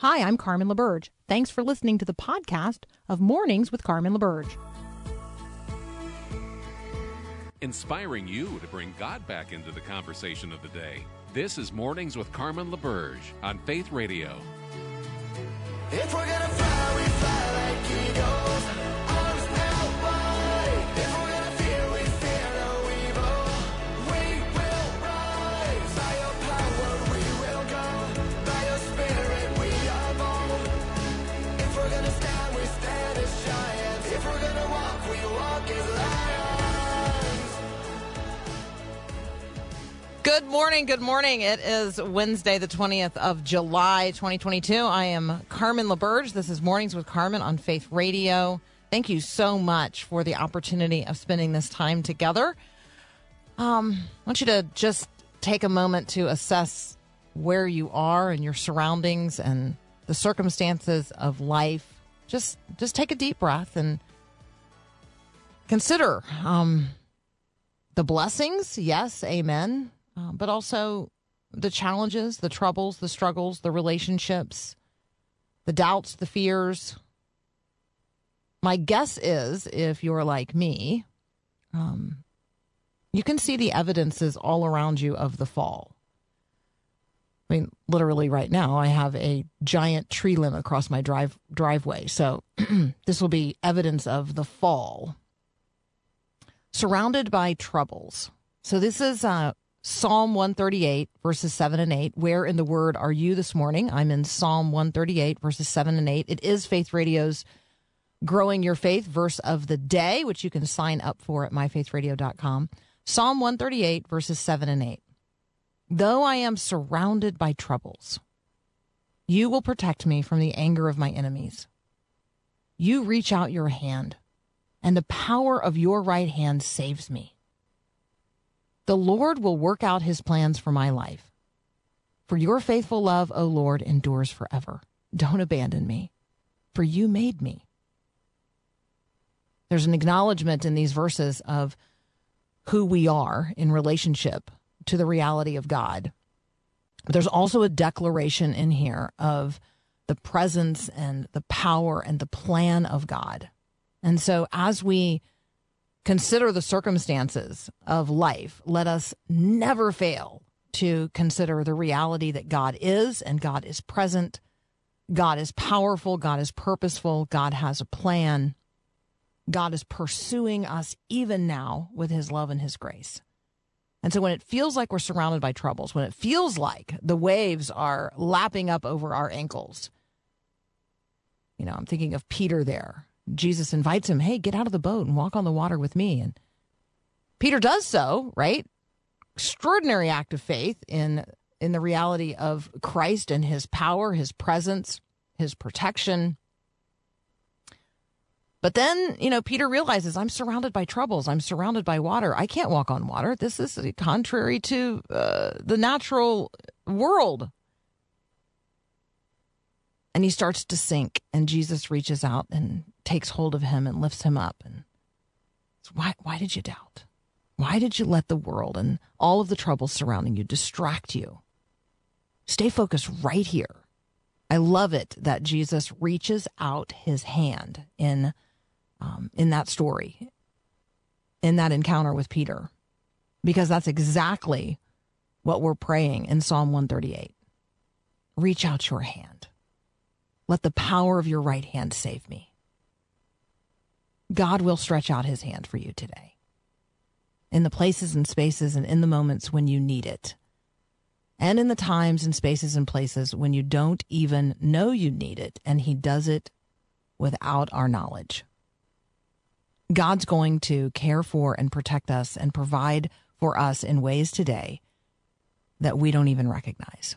Hi, I'm Carmen LaBerge. Thanks for listening to the podcast of Mornings with Carmen LaBerge. Inspiring you to bring God back into the conversation of the day. This is Mornings with Carmen LaBerge on Faith Radio. If we're gonna fly, we fly like eagles. Good morning. Good morning. It is Wednesday, the 20th of July, 2022. I am Carmen LaBerge. This is Mornings with Carmen on Faith Radio. Thank you so much for the opportunity of spending this time together. Um, I want you to just take a moment to assess where you are and your surroundings and the circumstances of life. Just, just take a deep breath and consider um, the blessings. Yes, amen. Uh, but also the challenges, the troubles, the struggles, the relationships, the doubts, the fears. My guess is if you're like me, um, you can see the evidences all around you of the fall. I mean, literally right now, I have a giant tree limb across my drive driveway. So this will be evidence of the fall. Surrounded by troubles. So this is uh, Psalm 138, verses 7 and 8. Where in the Word are you this morning? I'm in Psalm 138, verses 7 and 8. It is Faith Radio's Growing Your Faith verse of the day, which you can sign up for at myfaithradio.com. Psalm 138, verses 7 and 8. Though I am surrounded by troubles, you will protect me from the anger of my enemies. You reach out your hand, and the power of your right hand saves me. The Lord will work out his plans for my life. For your faithful love, O Lord, endures forever. Don't abandon me, for you made me. There's an acknowledgement in these verses of who we are in relationship to the reality of God. But there's also a declaration in here of the presence and the power and the plan of God. And so as we consider the circumstances of life, let us never fail to consider the reality that God is and God is present. God is powerful. God is purposeful. God has a plan. God is pursuing us even now with his love and his grace. And so when it feels like we're surrounded by troubles, when it feels like the waves are lapping up over our ankles, you know, I'm thinking of Peter there. Jesus invites him, hey, get out of the boat and walk on the water with me. And Peter does so, right? Extraordinary act of faith in in the reality of Christ and his power, his presence, his protection. But then, you know, Peter realizes I'm surrounded by troubles. I'm surrounded by water. I can't walk on water. This is contrary to uh, the natural world. And he starts to sink, and Jesus reaches out and takes hold of him and lifts him up. And why, why did you doubt? Why did you let the world and all of the troubles surrounding you distract you? Stay focused right here. I love it that Jesus reaches out his hand in um, in that story, in that encounter with Peter, because that's exactly what we're praying in Psalm 138. Reach out your hand. Let the power of your right hand save me. God will stretch out his hand for you today in the places and spaces and in the moments when you need it. And in the times and spaces and places when you don't even know you need it, and he does it without our knowledge. God's going to care for and protect us and provide for us in ways today that we don't even recognize.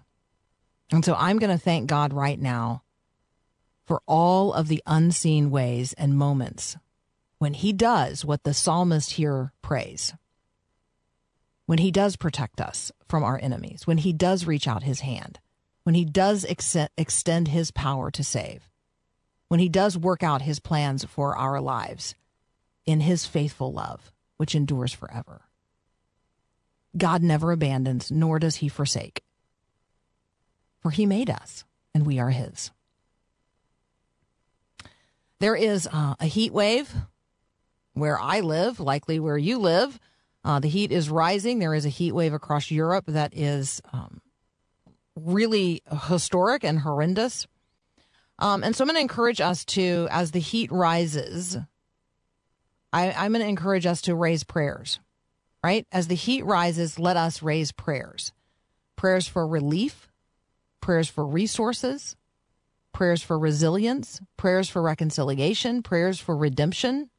And so I'm going to thank God right now for all of the unseen ways and moments when he does what the psalmist here prays. When he does protect us from our enemies, when he does reach out his hand, when he does ex- extend his power to save, when he does work out his plans for our lives in his faithful love, which endures forever. God never abandons, nor does he forsake. For he made us, and we are His. There is uh, a heat wave where I live, likely where you live. Uh, the heat is rising. There is a heat wave across Europe that is um, really historic and horrendous. Um, and so I'm going to encourage us to, as the heat rises, I, I'm going to encourage us to raise prayers, right? As the heat rises, let us raise prayers prayers for relief, prayers for resources, prayers for resilience, prayers for reconciliation, prayers for redemption.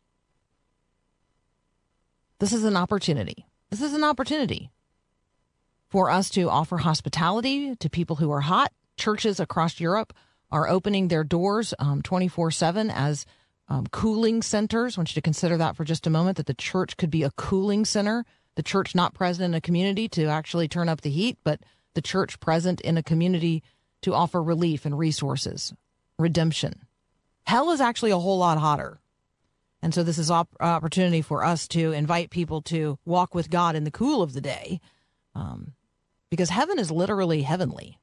This is an opportunity. This is an opportunity for us to offer hospitality to people who are hot. Churches across Europe are opening their doors 24 um, 7 as um, cooling centers. I want you to consider that for just a moment that the church could be a cooling center. The church not present in a community to actually turn up the heat, but the church present in a community to offer relief and resources, redemption. Hell is actually a whole lot hotter. And so this is op- opportunity for us to invite people to walk with God in the cool of the day, um, because heaven is literally heavenly.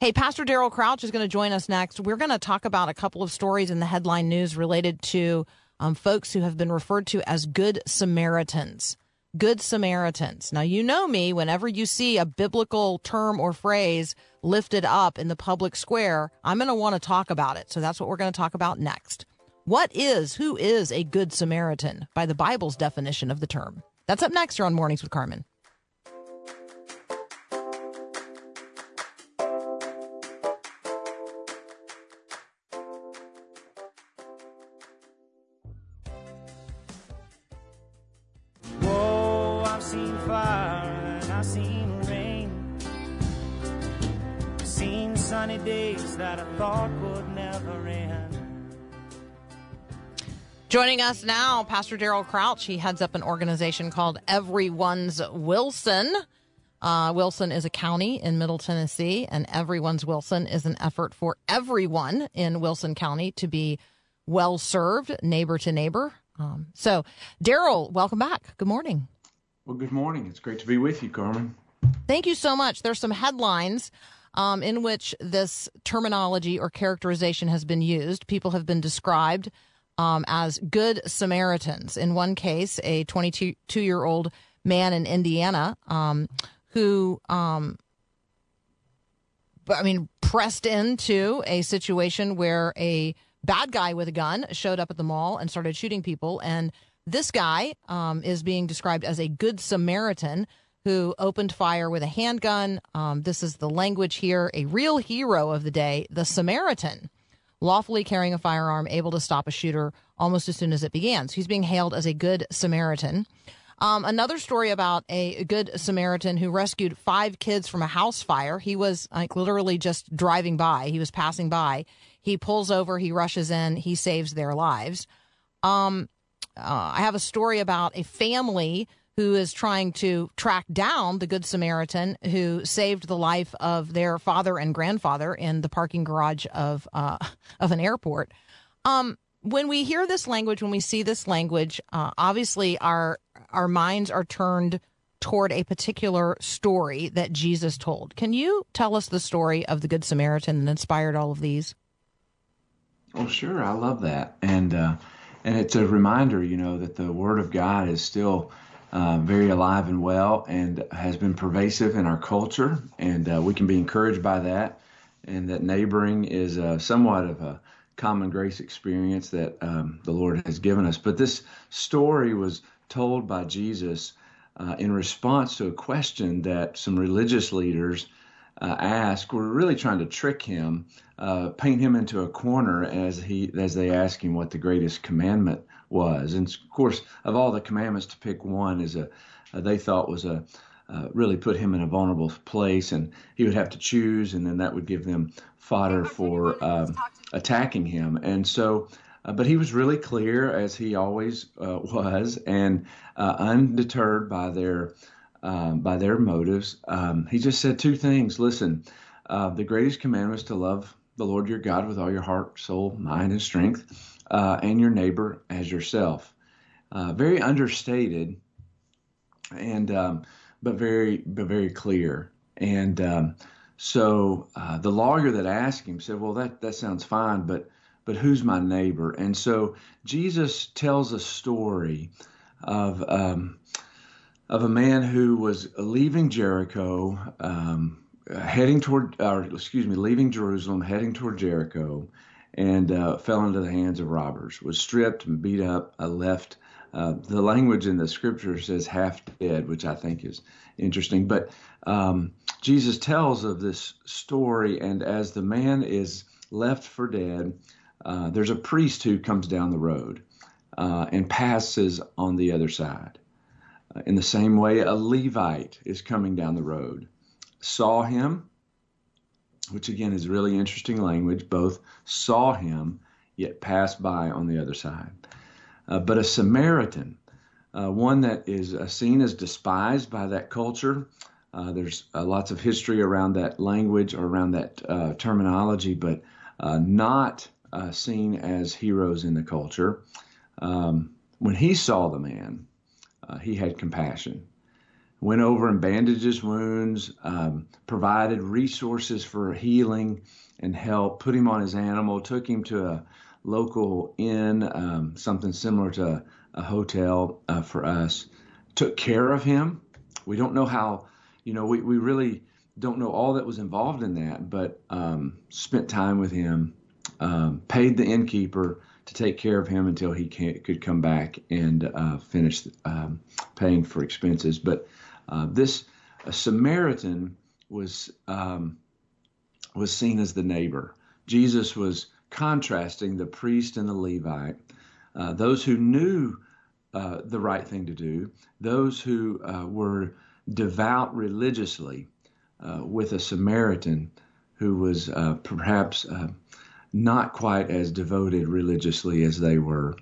Hey, Pastor Daryl Crouch is going to join us next. We're going to talk about a couple of stories in the headline news related to um, folks who have been referred to as good Samaritans. Good Samaritans. Now, you know me, whenever you see a biblical term or phrase lifted up in the public square, I'm going to want to talk about it. So that's what we're going to talk about next. What is, who is a good Samaritan by the Bible's definition of the term? That's up next here on Mornings with Carmen. Joining us now, Pastor Daryl Crouch. He heads up an organization called Everyone's Wilson. Uh, Wilson is a county in Middle Tennessee, and Everyone's Wilson is an effort for everyone in Wilson County to be well served, neighbor to neighbor. Um, so, Daryl, welcome back. Good morning. Well, good morning. It's great to be with you, Carmen. Thank you so much. There's some headlines um, in which this terminology or characterization has been used. People have been described um, as good Samaritans. In one case, a 22 year old man in Indiana um, who, um, I mean, pressed into a situation where a bad guy with a gun showed up at the mall and started shooting people. And this guy um, is being described as a good Samaritan who opened fire with a handgun. Um, this is the language here. A real hero of the day, the Samaritan, lawfully carrying a firearm, able to stop a shooter almost as soon as it began. So he's being hailed as a good Samaritan. Um, another story about a good Samaritan who rescued five kids from a house fire. He was like literally just driving by. He was passing by. He pulls over. He rushes in. He saves their lives. Um, uh, I have a story about a family who is trying to track down the Good Samaritan who saved the life of their father and grandfather in the parking garage of uh, of an airport. Um, when we hear this language, when we see this language, uh, obviously our our minds are turned toward a particular story that Jesus told. Can you tell us the story of the Good Samaritan that inspired all of these? Oh, sure. I love that, and uh, and it's a reminder, you know, that the Word of God is still uh, very alive and well and has been pervasive in our culture. And uh, we can be encouraged by that. And that neighboring is uh, somewhat of a common grace experience that um, the Lord has given us. But this story was told by Jesus uh, in response to a question that some religious leaders uh, asked. Were really trying to trick him, uh, paint him into a corner as he as they ask him what the greatest commandment was. And of course, of all the commandments, to pick one is a, uh, they thought was a uh, really put him in a vulnerable place, and he would have to choose, and then that would give them fodder for um, attacking him. And so, uh, but he was really clear, as he always uh, was, and uh, undeterred by their um, by their motives. Um, he just said two things. Listen, uh, the greatest commandment is to love the Lord your God with all your heart, soul, mind, and strength uh, and your neighbor as yourself. Uh, very understated, and um, but very but very clear. And um, so uh, the lawyer that asked him said, "Well, that that sounds fine, but but who's my neighbor?" And so Jesus tells a story of um, of a man who was leaving Jericho, um, heading toward, or excuse me, leaving Jerusalem, heading toward Jericho, and uh, fell into the hands of robbers. Was stripped and beat up, uh, left. Uh, the language in the scripture says half dead, which I think is interesting. But um, Jesus tells of this story, and as the man is left for dead, uh, there's a priest who comes down the road uh, and passes on the other side. Uh, in the same way, a Levite is coming down the road, saw him, which again is really interesting language, both saw him, yet passed by on the other side. Uh, but a Samaritan, uh, one that is uh, seen as despised by that culture, uh, there's uh, lots of history around that language or around that uh, terminology, but not seen as heroes in the culture. Um, when he saw the man, he had compassion went over and bandaged his wounds, um, provided resources for healing and help, put him on his animal, took him to a local inn, um, something similar to a, hotel uh, for us, took care of him. We don't know how, you know, we, we really don't know all that was involved in that, but um, spent time with him, um, paid the innkeeper to take care of him until he could come back and uh, finish um, paying for expenses. But uh, this Samaritan was um, was seen as the neighbor. Jesus was contrasting the priest and the Levite, uh, those who knew uh, the right thing to do, those who uh, were devout religiously, uh, with a Samaritan who was perhaps not quite as devoted religiously as they were,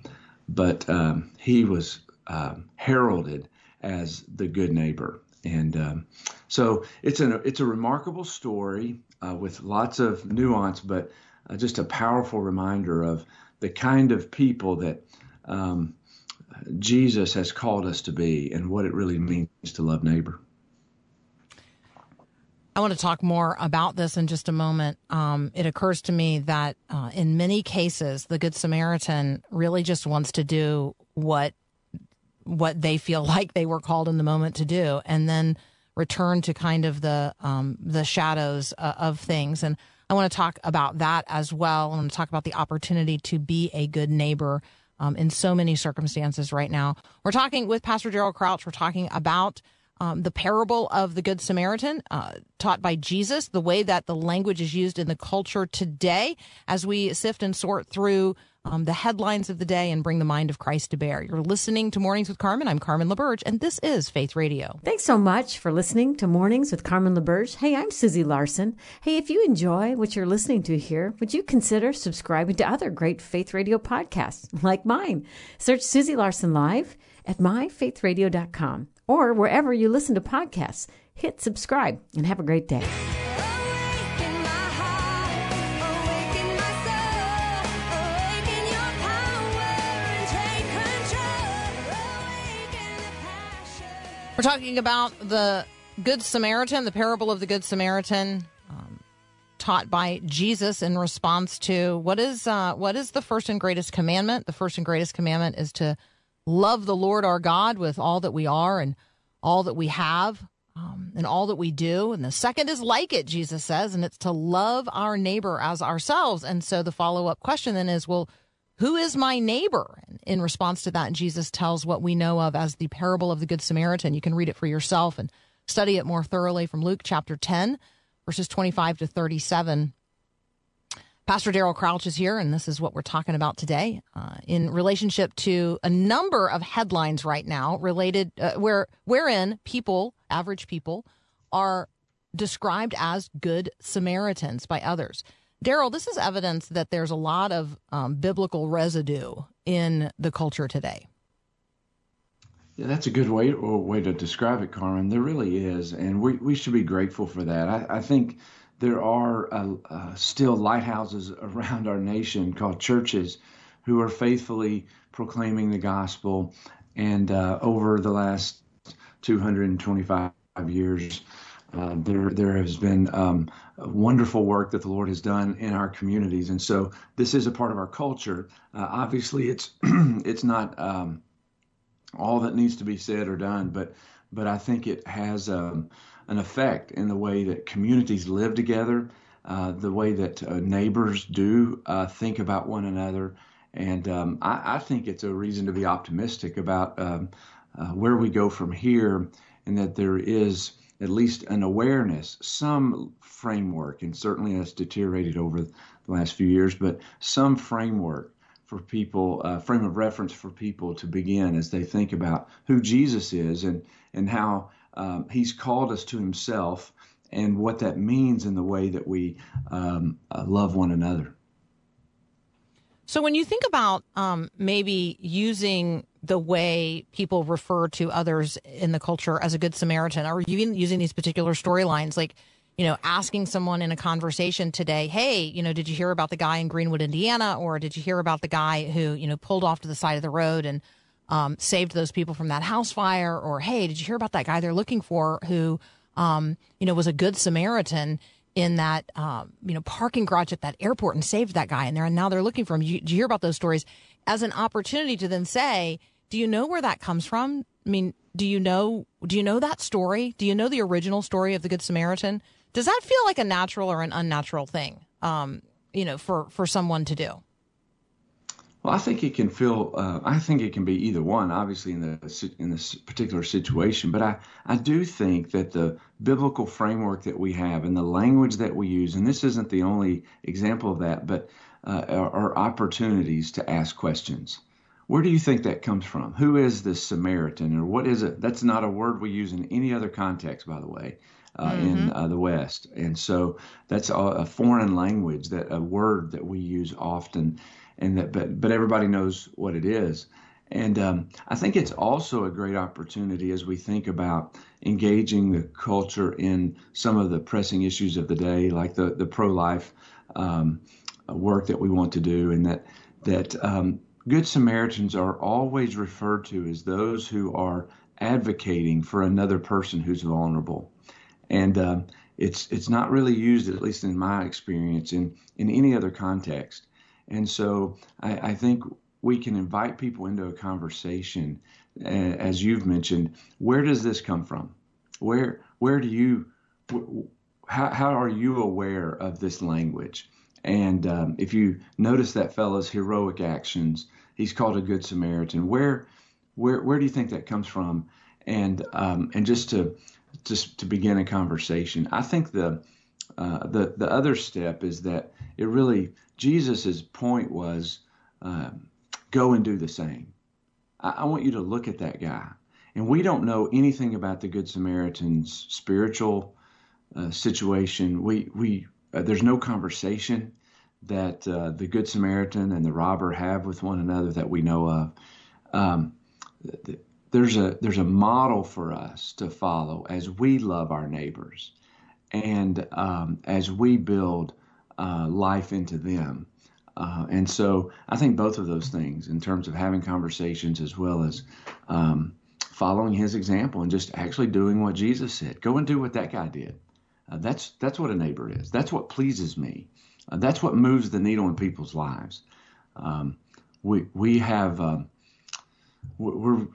but um, he was um, heralded as the good neighbor. And um, so it's a it's a remarkable story uh, with lots of nuance, but uh, just a powerful reminder of the kind of people that um, Jesus has called us to be and what it really means to love neighbor. I want to talk more about this in just a moment. Um, it occurs to me that uh, in many cases, the Good Samaritan really just wants to do what what they feel like they were called in the moment to do, and then return to kind of the um, the shadows uh, of things. And I want to talk about that as well. I want to talk about the opportunity to be a good neighbor um, in so many circumstances right now. We're talking with Pastor Daryl Crouch. We're talking about um, the parable of the Good Samaritan uh, taught by Jesus, the way that the language is used in the culture today as we sift and sort through um, the headlines of the day and bring the mind of Christ to bear. You're listening to Mornings with Carmen. I'm Carmen LaBerge, and this is Faith Radio. Thanks so much for listening to Mornings with Carmen LaBerge. Hey, I'm Susie Larson. Hey, if you enjoy what you're listening to here, would you consider subscribing to other great Faith Radio podcasts like mine? Search Susie Larson Live at myfaithradio.com or wherever you listen to podcasts. Hit subscribe and have a great day. We're talking about the Good Samaritan, the parable of the Good Samaritan, um, taught by Jesus in response to what is uh, what is the first and greatest commandment? The first and greatest commandment is to love the Lord our God with all that we are and all that we have um, and all that we do. And the second is like it, Jesus says, and it's to love our neighbor as ourselves. And so the follow up question then is, well, who is my neighbor? In response to that, Jesus tells what we know of as the parable of the Good Samaritan. You can read it for yourself and study it more thoroughly from Luke chapter 10, verses 25 to 37. Pastor Daryl Crouch is here, and this is what we're talking about today uh, in relationship to a number of headlines right now related uh, where wherein people, average people, are described as good Samaritans by others. Daryl, this is evidence that there's a lot of um, biblical residue in the culture today. Yeah, that's a good way way to describe it, Carmen. There really is, and we, we should be grateful for that. I, I think there are uh, uh, still lighthouses around our nation called churches who are faithfully proclaiming the gospel, and uh, over the last 225 years, Uh, there, there has been um, wonderful work that the Lord has done in our communities, and so this is a part of our culture. Uh, obviously, it's it's not um, all that needs to be said or done, but but I think it has um, an effect in the way that communities live together, uh, the way that uh, neighbors do uh, think about one another, and um, I, I, think it's a reason to be optimistic about um, where we go from here, and that there is at least an awareness, some framework, and certainly has deteriorated over the last few years, but some framework for people, uh, frame of reference for people to begin as they think about who Jesus is and and how um, He's called us to Himself and what that means in the way that we um, uh, love one another. So when you think about um, maybe using the way people refer to others in the culture as a good Samaritan, or even using these particular storylines, like you know, asking someone in a conversation today, hey, you know, did you hear about the guy in Greenwood, Indiana, or did you hear about the guy who you know pulled off to the side of the road and um, saved those people from that house fire, or hey, did you hear about that guy they're looking for who um, you know was a good Samaritan? In that um, you know parking garage at that airport and saved that guy in there, and now they're looking for him. You, you hear about those stories as an opportunity to then say, do you know where that comes from? I mean, do you know do you know that story? Do you know the original story of the Good Samaritan? Does that feel like a natural or an unnatural thing? Um, you know, for for someone to do. Well, I think it can feel. Uh, I think it can be either one. Obviously, in the in this particular situation, but I I do think that the biblical framework that we have and the language that we use, and this isn't the only example of that, but uh, are, are opportunities to ask questions. Where do you think that comes from? Who is this Samaritan, or what is it? That's not a word we use in any other context, by the way. Uh, mm-hmm. in uh, the West. And so that's a, a, foreign language, that a word that we use often and that but but everybody knows what it is. And um, I think it's also a great opportunity as we think about engaging the culture in some of the pressing issues of the day, like the the pro life um, work that we want to do, and that that um, good Samaritans are always referred to as those who are advocating for another person who's vulnerable, and uh, it's it's not really used, at least in my experience, in in any other context. And so I, I think we can invite people into a conversation, as you've mentioned. Where does this come from? Where where do you how, how are you aware of this language? And um, if you notice that fellow's heroic actions, he's called a good Samaritan. Where where where do you think that comes from? And um, and just to just to begin a conversation, I think the uh, the the other step is that it really Jesus's point was uh, go and do the same. I, I want you to look at that guy, and we don't know anything about the Good Samaritan's spiritual uh, situation. We we uh, there's no conversation that uh, the Good Samaritan and the robber have with one another that we know of. Um, th- there's a there's a model for us to follow as we love our neighbors and um, as we build uh, life into them. Uh, and so I think both of those things, in terms of having conversations as well as um, following his example and just actually doing what Jesus said, go and do what that guy did. Uh, that's that's what a neighbor is. That's what pleases me. Uh, that's what moves the needle in people's lives. Um, we we have um, we're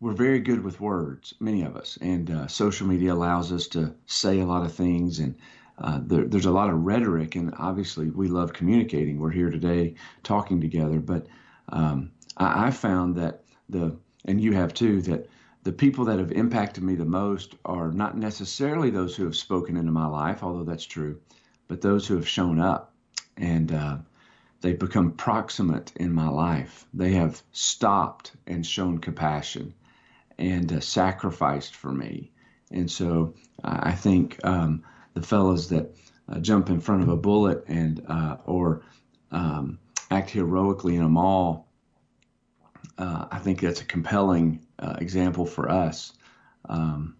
we're very good with words, many of us, and uh, social media allows us to say a lot of things, and uh, there, there's a lot of rhetoric, and obviously we love communicating. We're here today talking together, but um, I, I found that the and you have too that the people that have impacted me the most are not necessarily those who have spoken into my life, although that's true, but those who have shown up and uh, they've become proximate in my life. They have stopped and shown compassion and uh, sacrificed for me. And so I think um, the fellows that uh, jump in front of a bullet and uh, or um, act heroically in a mall, uh, I think that's a compelling uh, example for us, um,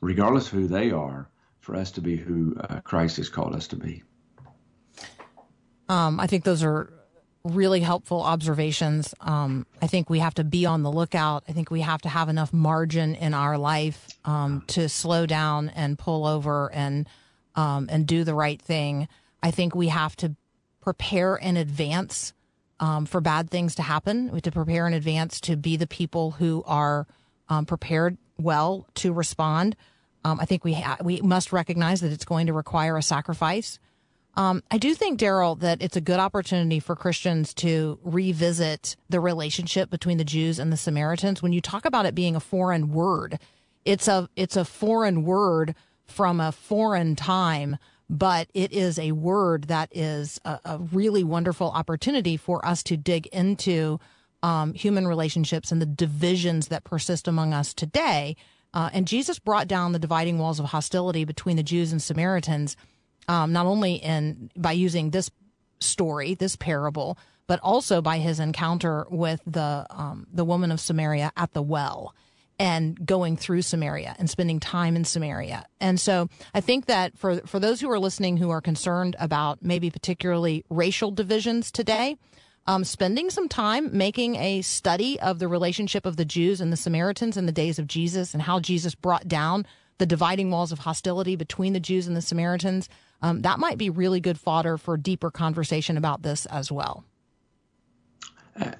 regardless of who they are, for us to be who Christ has called us to be. Um, I think those are really helpful observations. Um, I think we have to be on the lookout. I think we have to have enough margin in our life um, to slow down and pull over and um, and do the right thing. I think we have to prepare in advance um, for bad things to happen. We have to prepare in advance to be the people who are um, prepared well to respond. Um, I think we ha- we must recognize that it's going to require a sacrifice. Um, I do think, Daryl, that it's a good opportunity for Christians to revisit the relationship between the Jews and the Samaritans. When you talk about it being a foreign word, it's a it's a foreign word from a foreign time, but it is a word that is a, a really wonderful opportunity for us to dig into um, human relationships and the divisions that persist among us today. Uh, and Jesus brought down the dividing walls of hostility between the Jews and Samaritans um, not only in by using this story, this parable, but also by his encounter with the um, the woman of Samaria at the well and going through Samaria and spending time in Samaria. And so I think that for for those who are listening who are concerned about maybe particularly racial divisions today, um, spending some time making a study of the relationship of the Jews and the Samaritans in the days of Jesus and how Jesus brought down the dividing walls of hostility between the Jews and the Samaritans, um, that might be really good fodder for deeper conversation about this as well.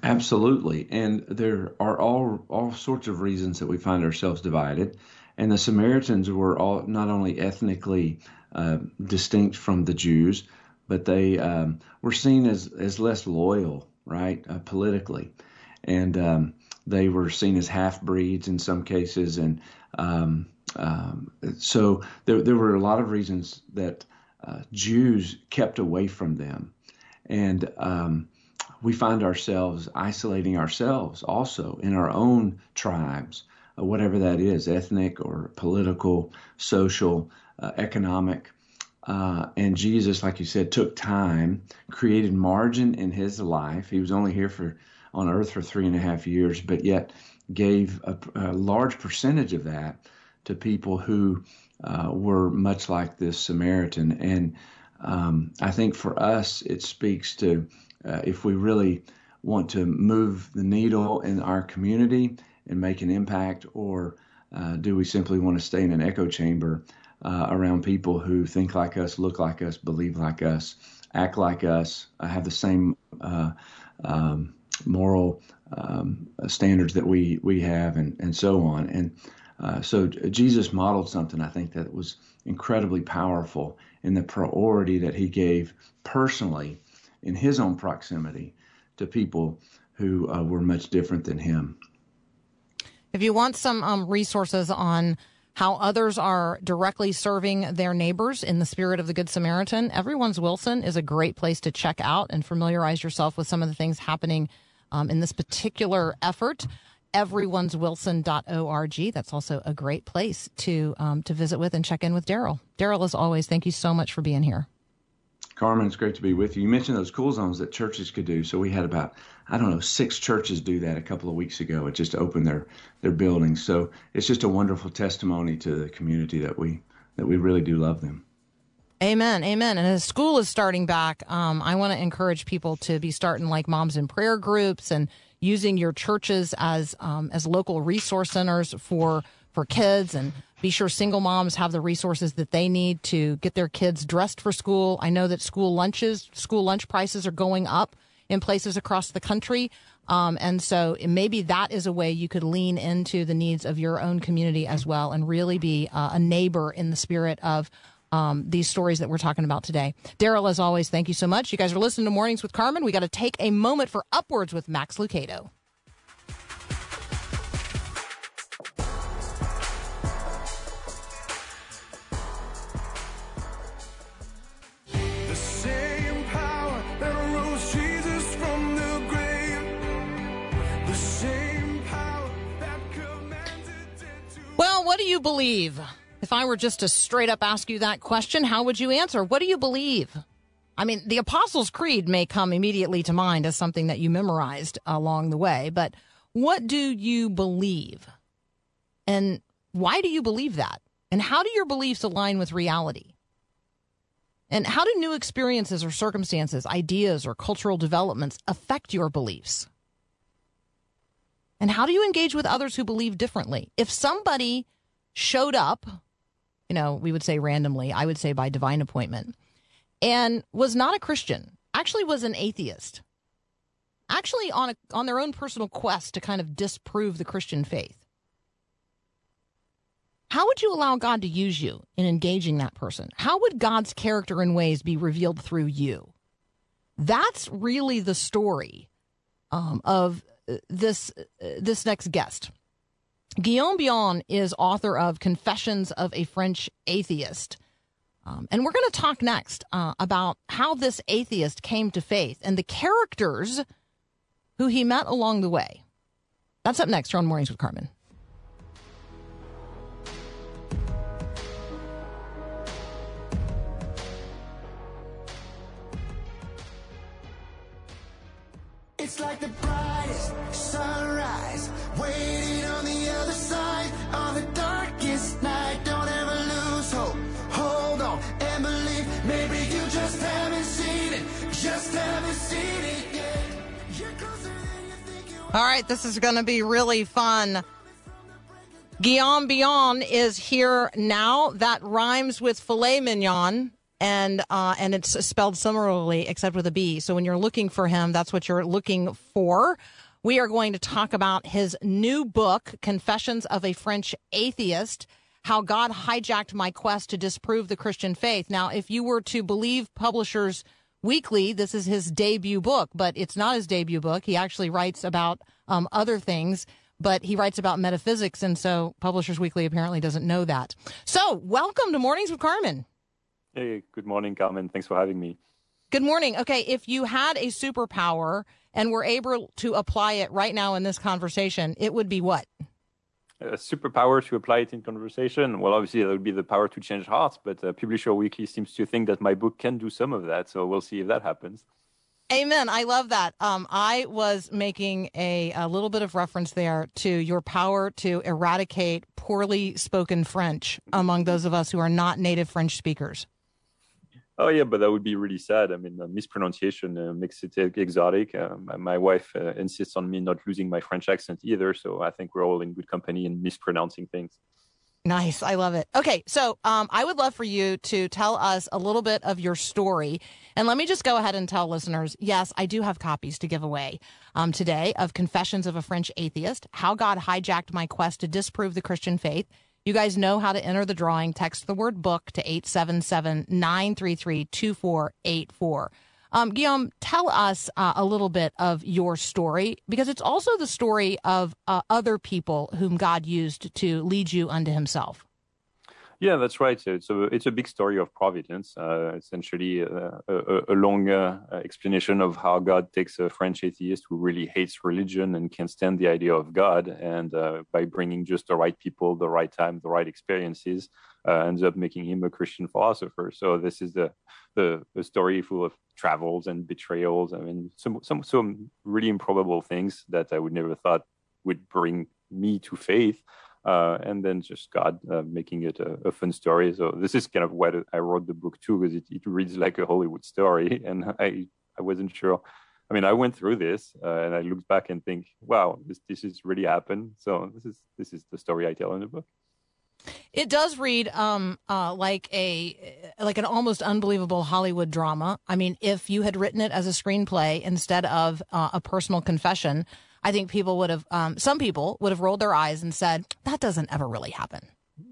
Absolutely, and there are all all sorts of reasons that we find ourselves divided. And the Samaritans were all not only ethnically uh, distinct from the Jews, but they um, were seen as as less loyal, right, uh, politically, and um, they were seen as half breeds in some cases, and um, um, so there there were a lot of reasons that uh, Jews kept away from them, and um, we find ourselves isolating ourselves also in our own tribes, uh, whatever that is, ethnic or political, social, uh, economic. Uh, and Jesus, like you said, took time, created margin in his life. He was only here for on earth for three and a half years, but yet gave a, a large percentage of that to people who uh, were much like this Samaritan. And um, I think for us, it speaks to uh, if we really want to move the needle in our community and make an impact, or uh, do we simply want to stay in an echo chamber uh, around people who think like us, look like us, believe like us, act like us, uh, have the same uh, um, moral um, standards that we we have, and and so on. And uh, so Jesus modeled something I think that was incredibly powerful in the priority that he gave personally in his own proximity to people who uh, were much different than him. If you want some um, resources on how others are directly serving their neighbors in the spirit of the Good Samaritan, Everyone's Wilson is a great place to check out and familiarize yourself with some of the things happening um, in this particular effort. Everyone'swilson.org. That's also a great place to um, to visit with and check in with Daryl. Daryl, as always, thank you so much for being here. Carmen, it's great to be with you. You mentioned those cool zones that churches could do. So we had about, I don't know, six churches do that a couple of weeks ago. It just opened their their buildings. So it's just a wonderful testimony to the community that we that we really do love them. Amen. Amen. And as school is starting back, um, I want to encourage people to be starting like moms in prayer groups and using your churches as um, as local resource centers for for kids and be sure single moms have the resources that they need to get their kids dressed for school. I know that school lunches, school lunch prices are going up in places across the country. Um, and so maybe that is a way you could lean into the needs of your own community as well and really be uh, a neighbor in the spirit of um, these stories that we're talking about today. Daryl, as always, thank you so much. You guys are listening to Mornings with Carmen. We got to take a moment for Upwards with Max Lucado. What do you believe? If I were just to straight up ask you that question, how would you answer? What do you believe? I mean, the Apostles' Creed may come immediately to mind as something that you memorized along the way, but what do you believe? And why do you believe that? And how do your beliefs align with reality? And how do new experiences or circumstances, ideas, or cultural developments affect your beliefs? And how do you engage with others who believe differently? If somebody showed up, you know, we would say randomly, I would say by divine appointment, and was not a Christian, actually was an atheist, actually on a, on their own personal quest to kind of disprove the Christian faith. How would you allow God to use you in engaging that person? How would God's character and ways be revealed through you? That's really the story um, of uh, this uh, this next guest. Guillaume Bignon is author of Confessions of a French Atheist. Um, and we're going to talk next uh, about how this atheist came to faith and the characters who he met along the way. That's up next on Mornings with Carmen. It's like the brightest sunrise, waiting on the other side the darkest night. Don't ever lose hope. Hold on and believe. Maybe you just haven't seen it, just haven't seen it All right, this is going to be really fun. Guillaume Bignon is here now. That rhymes with filet mignon, and uh, and it's spelled similarly except with a B. So when you're looking for him, that's what you're looking for. We are going to talk about his new book, Confessions of a French Atheist. How God hijacked my quest to disprove the Christian faith. Now, if you were to believe Publishers Weekly, this is his debut book, but it's not his debut book. He actually writes about um, other things but he writes about metaphysics, and so Publishers Weekly apparently doesn't know that. So, welcome to Mornings with Carmen. Hey, good morning, Carmen. Thanks for having me. Good morning. Okay, if you had a superpower and were able to apply it right now in this conversation, it would be what? A superpower to apply it in conversation. Well, obviously, that would be the power to change hearts, but uh, Publisher Weekly seems to think that my book can do some of that. So we'll see if that happens. Amen. I love that. Um, I was making a, a little bit of reference there to your power to eradicate poorly spoken French among those of us who are not native French speakers. Oh, yeah, but that would be really sad. I mean, uh, mispronunciation uh, makes it uh, exotic. Uh, my- wife uh, insists on me not losing my French accent either. So I think we're all in good company in mispronouncing things. Nice. I love it. Okay. So um, I would love for you to tell us a little bit of your story. And let me just go ahead and tell listeners yes, I do have copies to give away um, today of Confessions of a French Atheist How God Hijacked My Quest to Disprove the Christian Faith. You guys know how to enter the drawing. Text the word book to 877 933 2484. Um, Guillaume, tell us uh, a little bit of your story because it's also the story of uh, other people whom God used to lead you unto himself. Yeah, that's right. So it's a it's a big story of providence. Uh, essentially, uh, a, a long uh, explanation of how God takes a French atheist who really hates religion and can't stand the idea of God, and uh, by bringing just the right people, the right time, the right experiences, uh, ends up making him a Christian philosopher. So this is the the, the story full of travels and betrayals. I mean, some some some really improbable things that I would never thought would bring me to faith uh, and then just God uh, making it a, a, fun story. So this is kind of what I wrote the book too, because it, it, reads like a Hollywood story, and I I wasn't sure. I mean, I went through this, uh, and I looked back and think, wow, this this has really happened. So this is this is the story I tell in the book. It does read um, uh, like a like an almost unbelievable Hollywood drama. I mean, if you had written it as a screenplay instead of uh, a personal confession, I think people would have, um, some people would have rolled their eyes and said, that doesn't ever really happen.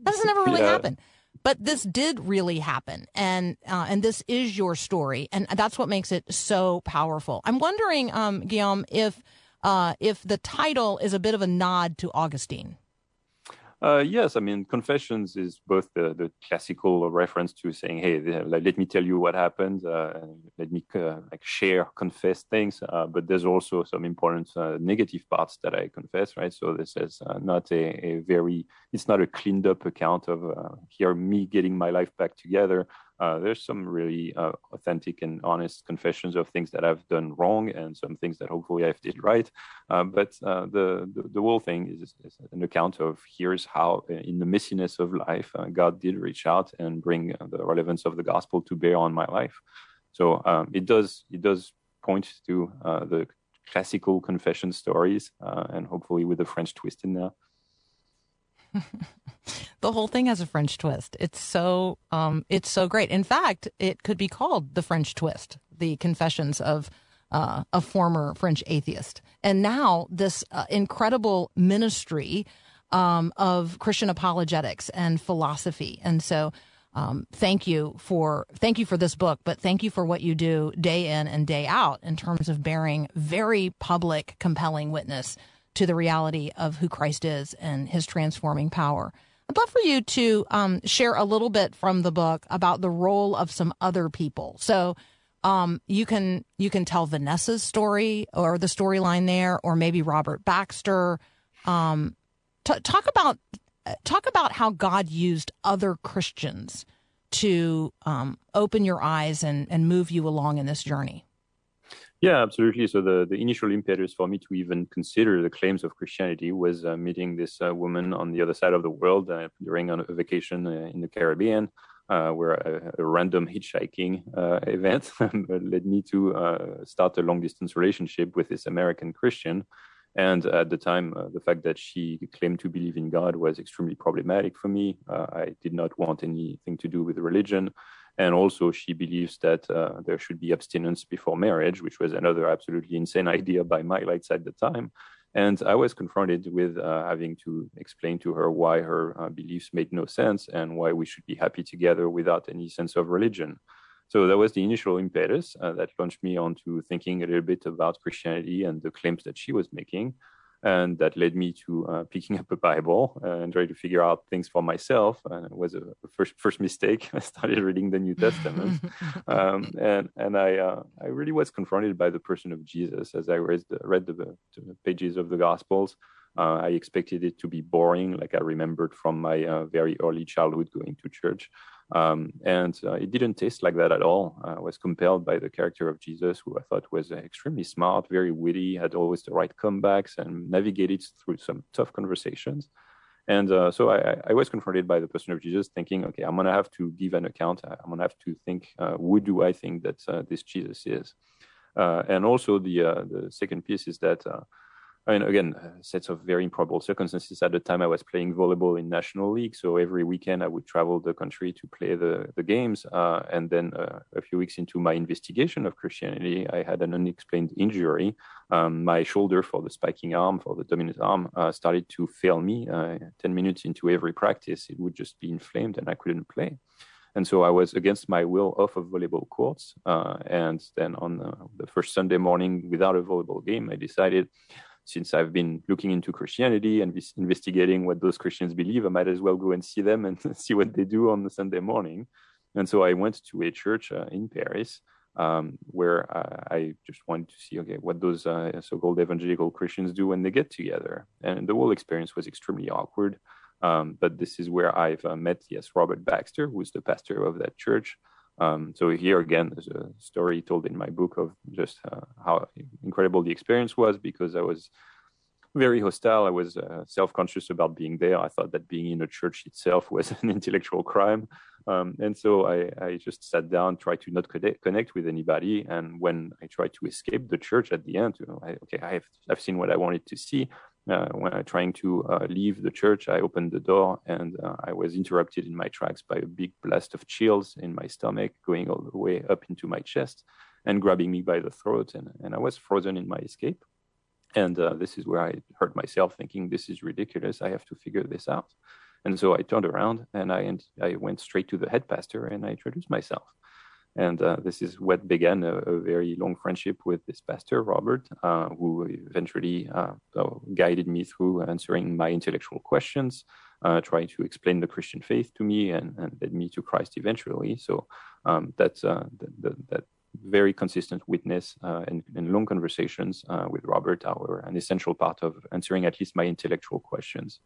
That doesn't ever really Yeah. happen. But this did really happen, and uh, and this is your story, and that's what makes it so powerful. I'm wondering, um, Guillaume, if uh, if the title is a bit of a nod to Augustine. Uh, yes, I mean, Confessions is both the, the classical reference to saying, "Hey, let me tell you what happened. Uh, let me uh, like share, confess things." Uh, but there's also some important uh, negative parts that I confess, right? So this is not a, a very, it's not a cleaned up account of here me getting my life back together. Uh, there's some really uh, authentic and honest confessions of things that I've done wrong and some things that hopefully I've did right. Uh, but uh, the, the, the whole thing is, is, an account of here's how, uh, in the messiness of life, uh, God did reach out and bring the relevance of the gospel to bear on my life. So um, it does it does point to the classical confession stories, and hopefully with a French twist in there. the whole thing has a French twist. It's so um, it's so great. In fact, it could be called the French twist, the confessions of uh, a former French atheist, and now this uh, incredible ministry um, of Christian apologetics and philosophy. And so, um, thank you for thank you for this book, but thank you for what you do day in and day out in terms of bearing very public, compelling witness to the reality of who Christ is and his transforming power. I'd love for you to um, share a little bit from the book about the role of some other people. So um, you can you can tell Vanessa's story or the storyline there, or maybe Robert Baxter. Um, t- talk about talk about how God used other Christians to um, open your eyes and, and move you along in this journey. Yeah, absolutely. So the, the initial impetus for me to even consider the claims of Christianity was uh, meeting this uh, woman on the other side of the world uh, during a vacation uh, in the Caribbean, uh, where a, a, random hitchhiking uh, event led me to start a long distance relationship with this American Christian. And at the time, the fact that she claimed to believe in God was extremely problematic for me. I did not want anything to do with religion. And also, she believes that uh, there should be abstinence before marriage, which was another absolutely insane idea by my lights at the time. And I was confronted with uh, having to explain to her why her uh, beliefs made no sense and why we should be happy together without any sense of religion. So that was the initial impetus uh, that launched me onto thinking a little bit about Christianity and the claims that she was making and that led me to uh, picking up a Bible and trying to figure out things for myself. And it was a first first mistake. I started reading the New Testament, um, and and I uh, I really was confronted by the person of Jesus as I read the, read the, the pages of the Gospels. Uh, I expected it to be boring, like I remembered from my uh, very early childhood going to church. Um, and uh, it didn't taste like that at all. I was compelled by the character of Jesus, who I thought was extremely smart, very witty, had always the right comebacks, and navigated through some tough conversations. And uh, so I, I, was confronted by the person of Jesus, thinking, okay, I'm going to have to give an account. I'm going to have to think, uh, who do I think that uh, this Jesus is? Uh, and also the uh, the second piece is that I mean, again, uh, sets of very improbable circumstances. At the time, I was playing volleyball in national league, so every weekend I would travel the country to play the the games. Uh, and then uh, a few weeks into my investigation of Christianity, I had an unexplained injury. Um, my shoulder for the spiking arm, for the dominant arm, uh, started to fail me. Uh, Ten minutes into every practice, it would just be inflamed, and I couldn't play. And so I was against my will off of volleyball courts. Uh, and then on the, the first Sunday morning, without a volleyball game, I decided since I've been looking into Christianity and investigating what those Christians believe, I might as well go and see them and see what they do on the Sunday morning. And so I went to a church uh, in Paris um, where uh, I just wanted to see, okay, what those uh, so-called evangelical Christians do when they get together. And the whole experience was extremely awkward. Um, but this is where I've uh, met, yes, Robert Baxter, who's the pastor of that church. Um, so here again, there's a story told in my book of just uh, how incredible the experience was because I was very hostile. I was uh, self-conscious about being there. I thought that being in a church itself was an intellectual crime, um, and so I, I, just sat down, tried to not connect, with anybody. And when I tried to escape the church at the end, you know, I, okay, I've I've seen what I wanted to see. Uh, when I trying to uh, leave the church, I opened the door and uh, I was interrupted in my tracks by a big blast of chills in my stomach, going all the way up into my chest and grabbing me by the throat, and, and I was frozen in my escape. And this is where I heard myself thinking, "This is ridiculous. I have to figure this out." And so I turned around and I I went straight to the head pastor and I introduced myself. And uh, this is what began a, a, very long friendship with this pastor, Robert, uh, who eventually uh, guided me through answering my intellectual questions, uh, trying to explain the Christian faith to me, and, and led me to Christ eventually. So um, that's uh, the, that very consistent witness uh, and, and, long conversations with Robert are an essential part of answering at least my intellectual questions.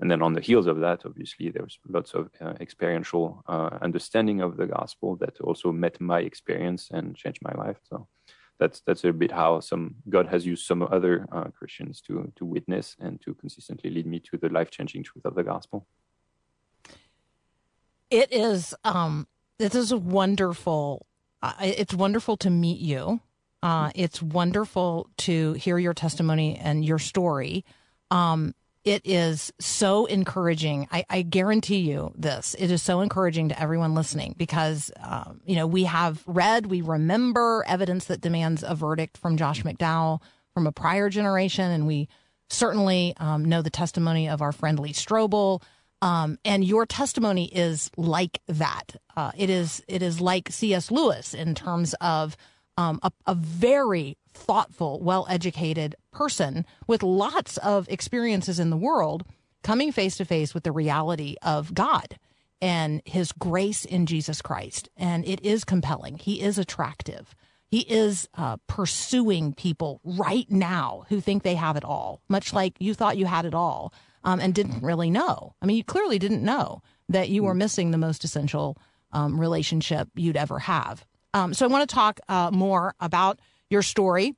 And then on the heels of that, obviously, there was lots of uh, experiential uh, understanding of the gospel that also met my experience and changed my life. So that's that's a bit how some God has used some other uh, Christians to to witness and to consistently lead me to the life changing truth of the gospel. It is um, this is wonderful. It's wonderful to meet you. Uh, it's wonderful to hear your testimony and your story. Um, it is so encouraging. I, I, guarantee you this. It is so encouraging to everyone listening because, um, you know, we have read, we remember evidence that demands a verdict from Josh McDowell from a prior generation, and we certainly um, know the testimony of our friend Lee Strobel. Um, and your testimony is like that. Uh, it is it is like C.S. Lewis in terms of um, a, a very thoughtful, well educated person with lots of experiences in the world coming face to face with the reality of God and his grace in Jesus Christ. And it is compelling. He is attractive. He is uh, pursuing people right now who think they have it all, much like you thought you had it all um, and didn't really know. I mean, you clearly didn't know that you were missing the most essential um, relationship you'd ever have. Um, so I want to talk uh, more about your story.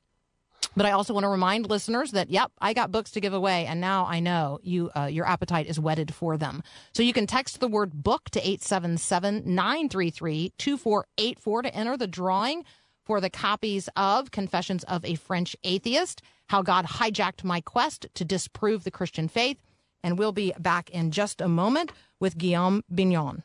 But I also want to remind listeners that, yep, I got books to give away, and now I know you uh, your appetite is whetted for them. So you can text the word book to 877 933 2484 to enter the drawing for the copies of Confessions of a French Atheist How God Hijacked My Quest to Disprove the Christian Faith. And we'll be back in just a moment with Guillaume Bignon.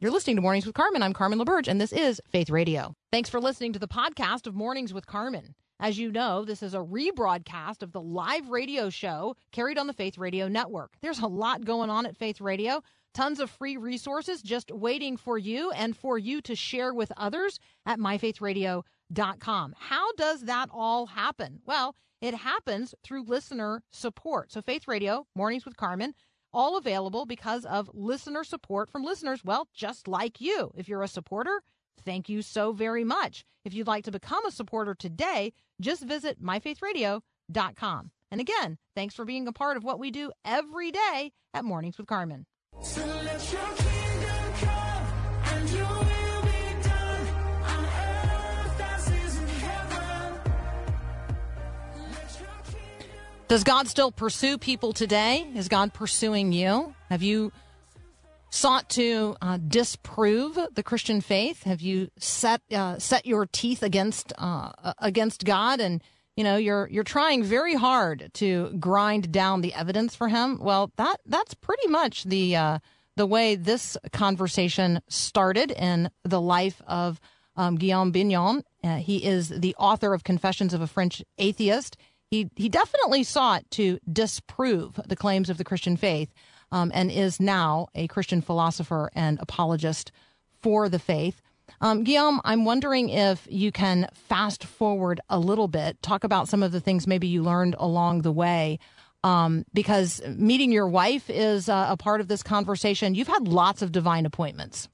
You're listening to Mornings with Carmen. I'm Carmen LaBerge, and this is Faith Radio. Thanks for listening to the podcast of Mornings with Carmen. As you know, this is a rebroadcast of the live radio show carried on the Faith Radio network. There's a lot going on at Faith Radio. Tons of free resources just waiting for you and for you to share with others at myfaithradio.com. How does that all happen? Well, it happens through listener support. So, Faith Radio, Mornings with Carmen, all available because of listener support from listeners, well, just like you. If you're a supporter, thank you so very much. If you'd like to become a supporter today, just visit myfaithradio.com. And again, thanks for being a part of what we do every day at Mornings with Carmen. So Does God still pursue people today? Is God pursuing you? Have you sought to uh, disprove the Christian faith? Have you set uh, set your teeth against uh, against God and you know you're you're trying very hard to grind down the evidence for him? Well, that that's pretty much the uh, the way this conversation started in the life of um, Guillaume Bignon. Uh, he is the author of Confessions of a French Atheist. He he definitely sought to disprove the claims of the Christian faith um, and is now a Christian philosopher and apologist for the faith. Um, Guillaume, I'm wondering if you can fast forward a little bit, talk about some of the things maybe you learned along the way. Um, because meeting your wife is uh, a part of this conversation. You've had lots of divine appointments.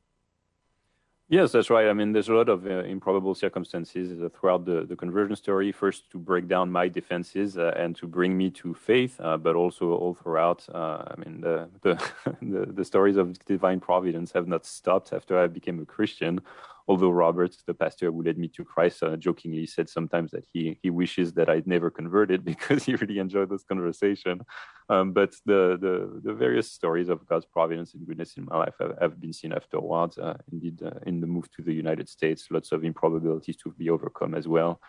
Yes, that's right. I mean, there's a lot of uh, improbable circumstances uh, throughout the, the conversion story. First, to break down my defenses uh, and to bring me to faith, uh, but also all throughout. Uh, I mean, the, the, the the stories of divine providence have not stopped after I became a Christian although Robert, the pastor who led me to Christ, uh, jokingly said sometimes that he he wishes that I'd never converted because he really enjoyed this conversation. Um, but the, the, the various stories of God's providence and goodness in my life have, have been seen afterwards. Uh, indeed, uh, in the move to the United States, lots of improbabilities to be overcome as well.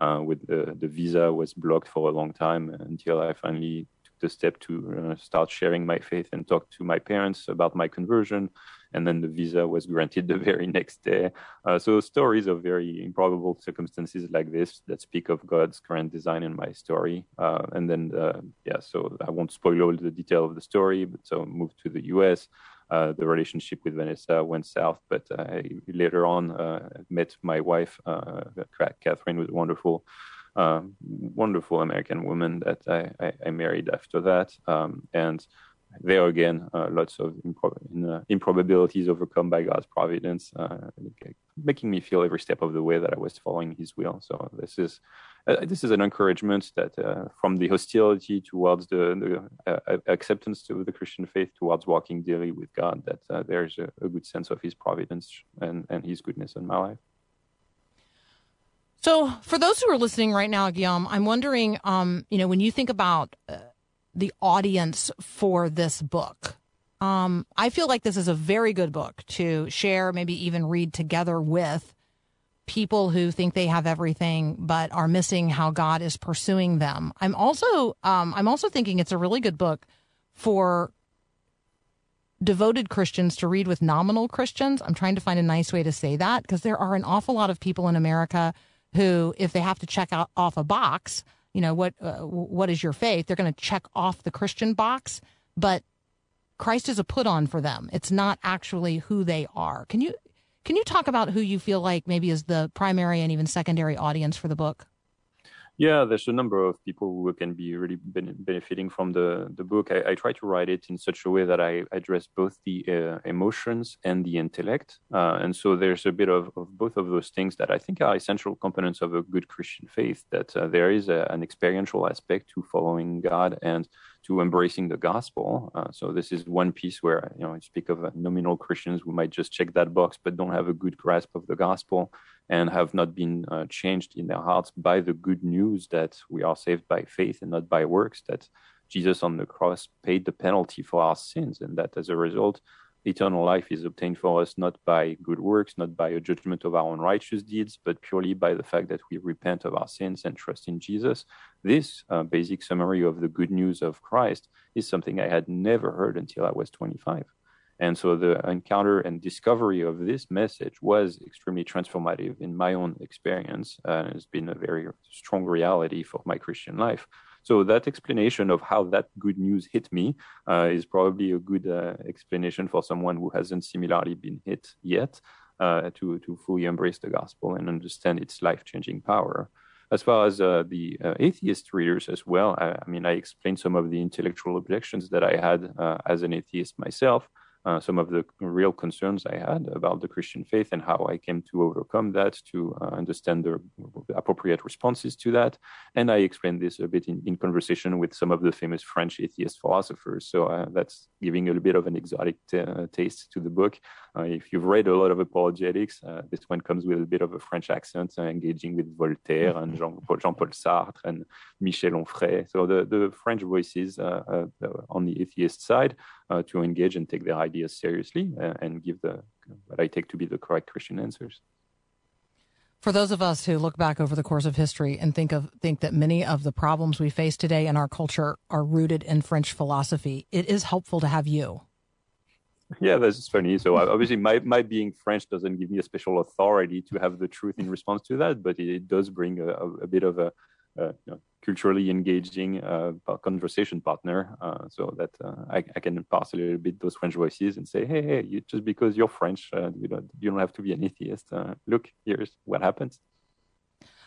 Uh, with the the visa was blocked for a long time until I finally took the step to uh, start sharing my faith and talk to my parents about my conversion and then the visa was granted the very next day. Uh, so stories of very improbable circumstances like this that speak of God's current design in my story. Uh, and then, uh, yeah, so I won't spoil all the detail of the story, but so moved to the U.S. Uh, the relationship with Vanessa went south, but I later on uh, met my wife, uh, Catherine, was wonderful. Wonderful American woman that I, I, I married after that. Um, and there again, uh, lots of impro- uh, improbabilities overcome by God's providence, uh, making me feel every step of the way that I was following His will. So this is uh, this is an encouragement that uh, from the hostility towards the, the uh, acceptance of the Christian faith towards walking daily with God, that there's a, a, good sense of His providence and, and His goodness in my life. So, for those who are listening right now, Guillaume, I'm wondering, um, you know, when you think about the audience for this book, um, I feel like this is a very good book to share, maybe even read together with people who think they have everything but are missing how God is pursuing them. I'm also um, I'm also thinking it's a really good book for devoted Christians to read with nominal Christians. I'm trying to find a nice way to say that because there are an awful lot of people in America who, if they have to check out off a box, you know what uh, what is your faith? They're going to check off the Christian box, but Christ is a put on for them. It's not actually who they are. Can you can you talk about who you feel like maybe is the primary and even secondary audience for the book? Yeah, there's a number of people who can be really benefiting from the, the book. I, I, try to write it in such a way that I address both the uh, emotions and the intellect. Uh, and so there's a bit of, of, both of those things that I think are essential components of a good Christian faith, that uh, there is a, an experiential aspect to following God and to embracing the gospel. Uh, so this is one piece where you know I speak of uh, nominal Christians who might just check that box but don't have a good grasp of the gospel and have not been uh, changed in their hearts by the good news that we are saved by faith and not by works. That Jesus on the cross paid the penalty for our sins, and that as a result eternal life is obtained for us not by good works, not by a judgment of our own righteous deeds, but purely by the fact that we repent of our sins and trust in Jesus. This uh, basic summary of the good news of Christ is something I had never heard until I was 25. And so the encounter and discovery of this message was extremely transformative in my own experience. Uh, and it's been a very strong reality for my Christian life. So that explanation of how that good news hit me uh, is probably a good uh, explanation for someone who hasn't similarly been hit yet uh, to to fully embrace the gospel and understand its life changing power. As far as uh, the uh, atheist readers as well, I, I, mean, I explained some of the intellectual objections that I had uh, as an atheist myself uh, some of the real concerns I had about the Christian faith and how I came to overcome that, to uh, understand the appropriate responses to that. And I explained this a bit in, in conversation with some of the famous French atheist philosophers. So uh, that's giving a little bit of an exotic t- uh, taste to the book. Uh, if you've read a lot of apologetics, uh, this one comes with a bit of a French accent, engaging with Voltaire and Jean-Paul, Jean-Paul Sartre and Michel Onfray. So the, the French voices on the atheist side to engage and take their ideas seriously uh, and give the what I take to be the correct Christian answers. For those of us who look back over the course of history and think of think that many of the problems we face today in our culture are rooted in French philosophy, it is helpful to have you. Yeah, that's funny. So obviously, my, my being French doesn't give me a special authority to have the truth in response to that, but it, does bring a, a, bit of a, a you know, culturally engaging uh, conversation partner, uh, so that uh, I, I, can pass a little bit those French voices and say, hey, hey, you, just because you're French, uh, you don't you don't have to be an atheist. Uh, look, here's what happens.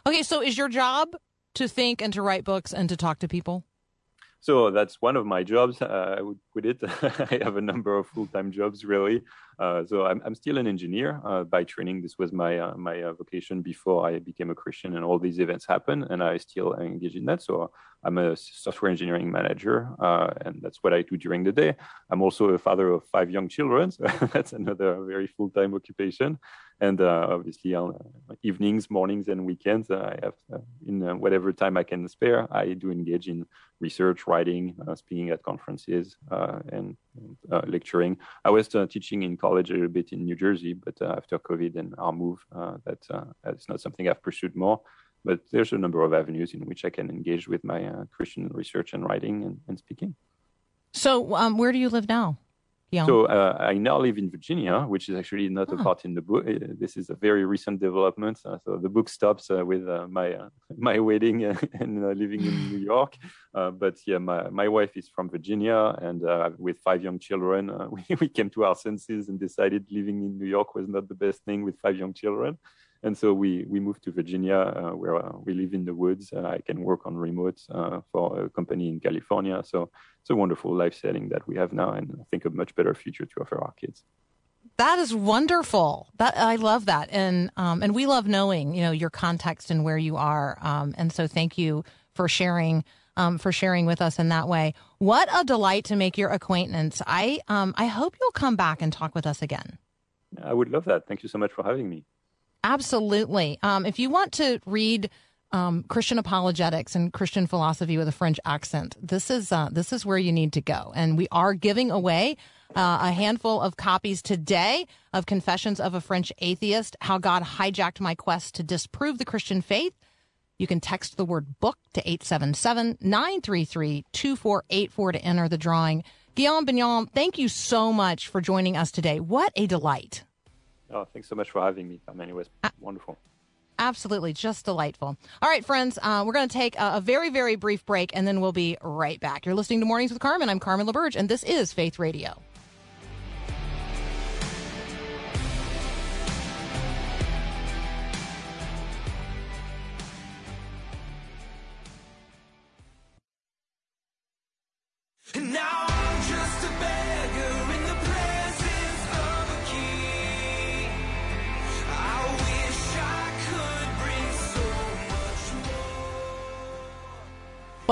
Okay, so is your job to think and to write books and to talk to people? so that's one of my jobs. Uh, I would put it. I have a number of full-time jobs, really. Uh, so I'm, I'm, still an engineer uh, by training. This was my uh, my uh, vocation before I became a Christian, and all these events happen, and I still engage in that. So I'm a software engineering manager, uh, and that's what I do during the day. I'm also a father of five young children. So that's another very full-time occupation. And obviously, on evenings, mornings, and weekends, I have in whatever time I can spare, I do engage in research, writing, speaking at conferences, and lecturing. I was teaching in college a little bit in New Jersey, but uh, after COVID and our move, uh, that uh, that's not something I've pursued more. But there's a number of avenues in which I can engage with my Christian research and writing and, and speaking. So, um, where do you live now? Yeah. So uh, I now live in Virginia, which is actually not a part in the book. Uh, this is a very recent development. Uh, so the book stops uh, with uh, my uh, my wedding and living in New York. but yeah, my, my wife is from Virginia, and with five young children, we, we came to our senses and decided living in New York was not the best thing with five young children and so we we moved to Virginia, uh, where uh, we live in the woods. Uh, I can work on remote for a company in California. So it's a wonderful life setting that we have now, and I think a much better future to offer our kids. That is wonderful. That I love that, and um, and we love knowing you know your context and where you are. Um, and so thank you for sharing um, for sharing with us in that way. What a delight to make your acquaintance. I um, I hope you'll come back and talk with us again. I would love that. Thank you so much for having me. Absolutely. Um, if you want to read um, Christian apologetics and Christian philosophy with a French accent, this is uh, this is where you need to go. And we are giving away uh, a handful of copies today of Confessions of a French Atheist: How God Hijacked My Quest to Disprove the Christian Faith. You can text the word book to 877 933 2484 to enter the drawing. Guillaume Bignon, thank you so much for joining us today. What a delight. Oh, thanks so much for having me. I mean, it was wonderful. Absolutely, just delightful. All right, friends, uh, we're going to take a, a, very, very brief break, and then we'll be right back. You're listening to Mornings with Carmen. I'm Carmen LaBerge, and this is Faith Radio. And now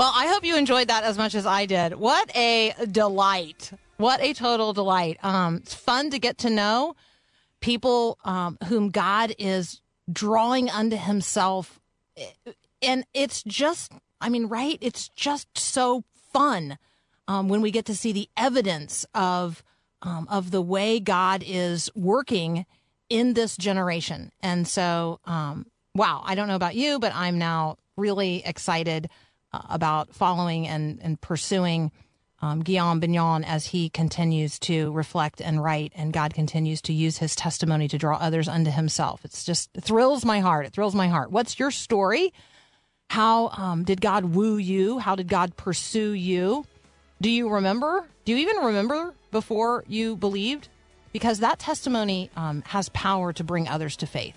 Well, I hope you enjoyed that as much as I did. What a delight. What a total delight. Um, it's fun to get to know people um, whom God is drawing unto himself. And it's just, I mean, right? It's just so fun um, when we get to see the evidence of um, of the way God is working in this generation. And so, um, wow, I don't know about you, but I'm now really excited about following and and pursuing um, Guillaume Bignon as he continues to reflect and write, and God continues to use his testimony to draw others unto Himself. It's just it thrills my heart. It thrills my heart. What's your story? How um, did God woo you? How did God pursue you? Do you remember? Do you even remember before you believed? Because that testimony um, has power to bring others to faith.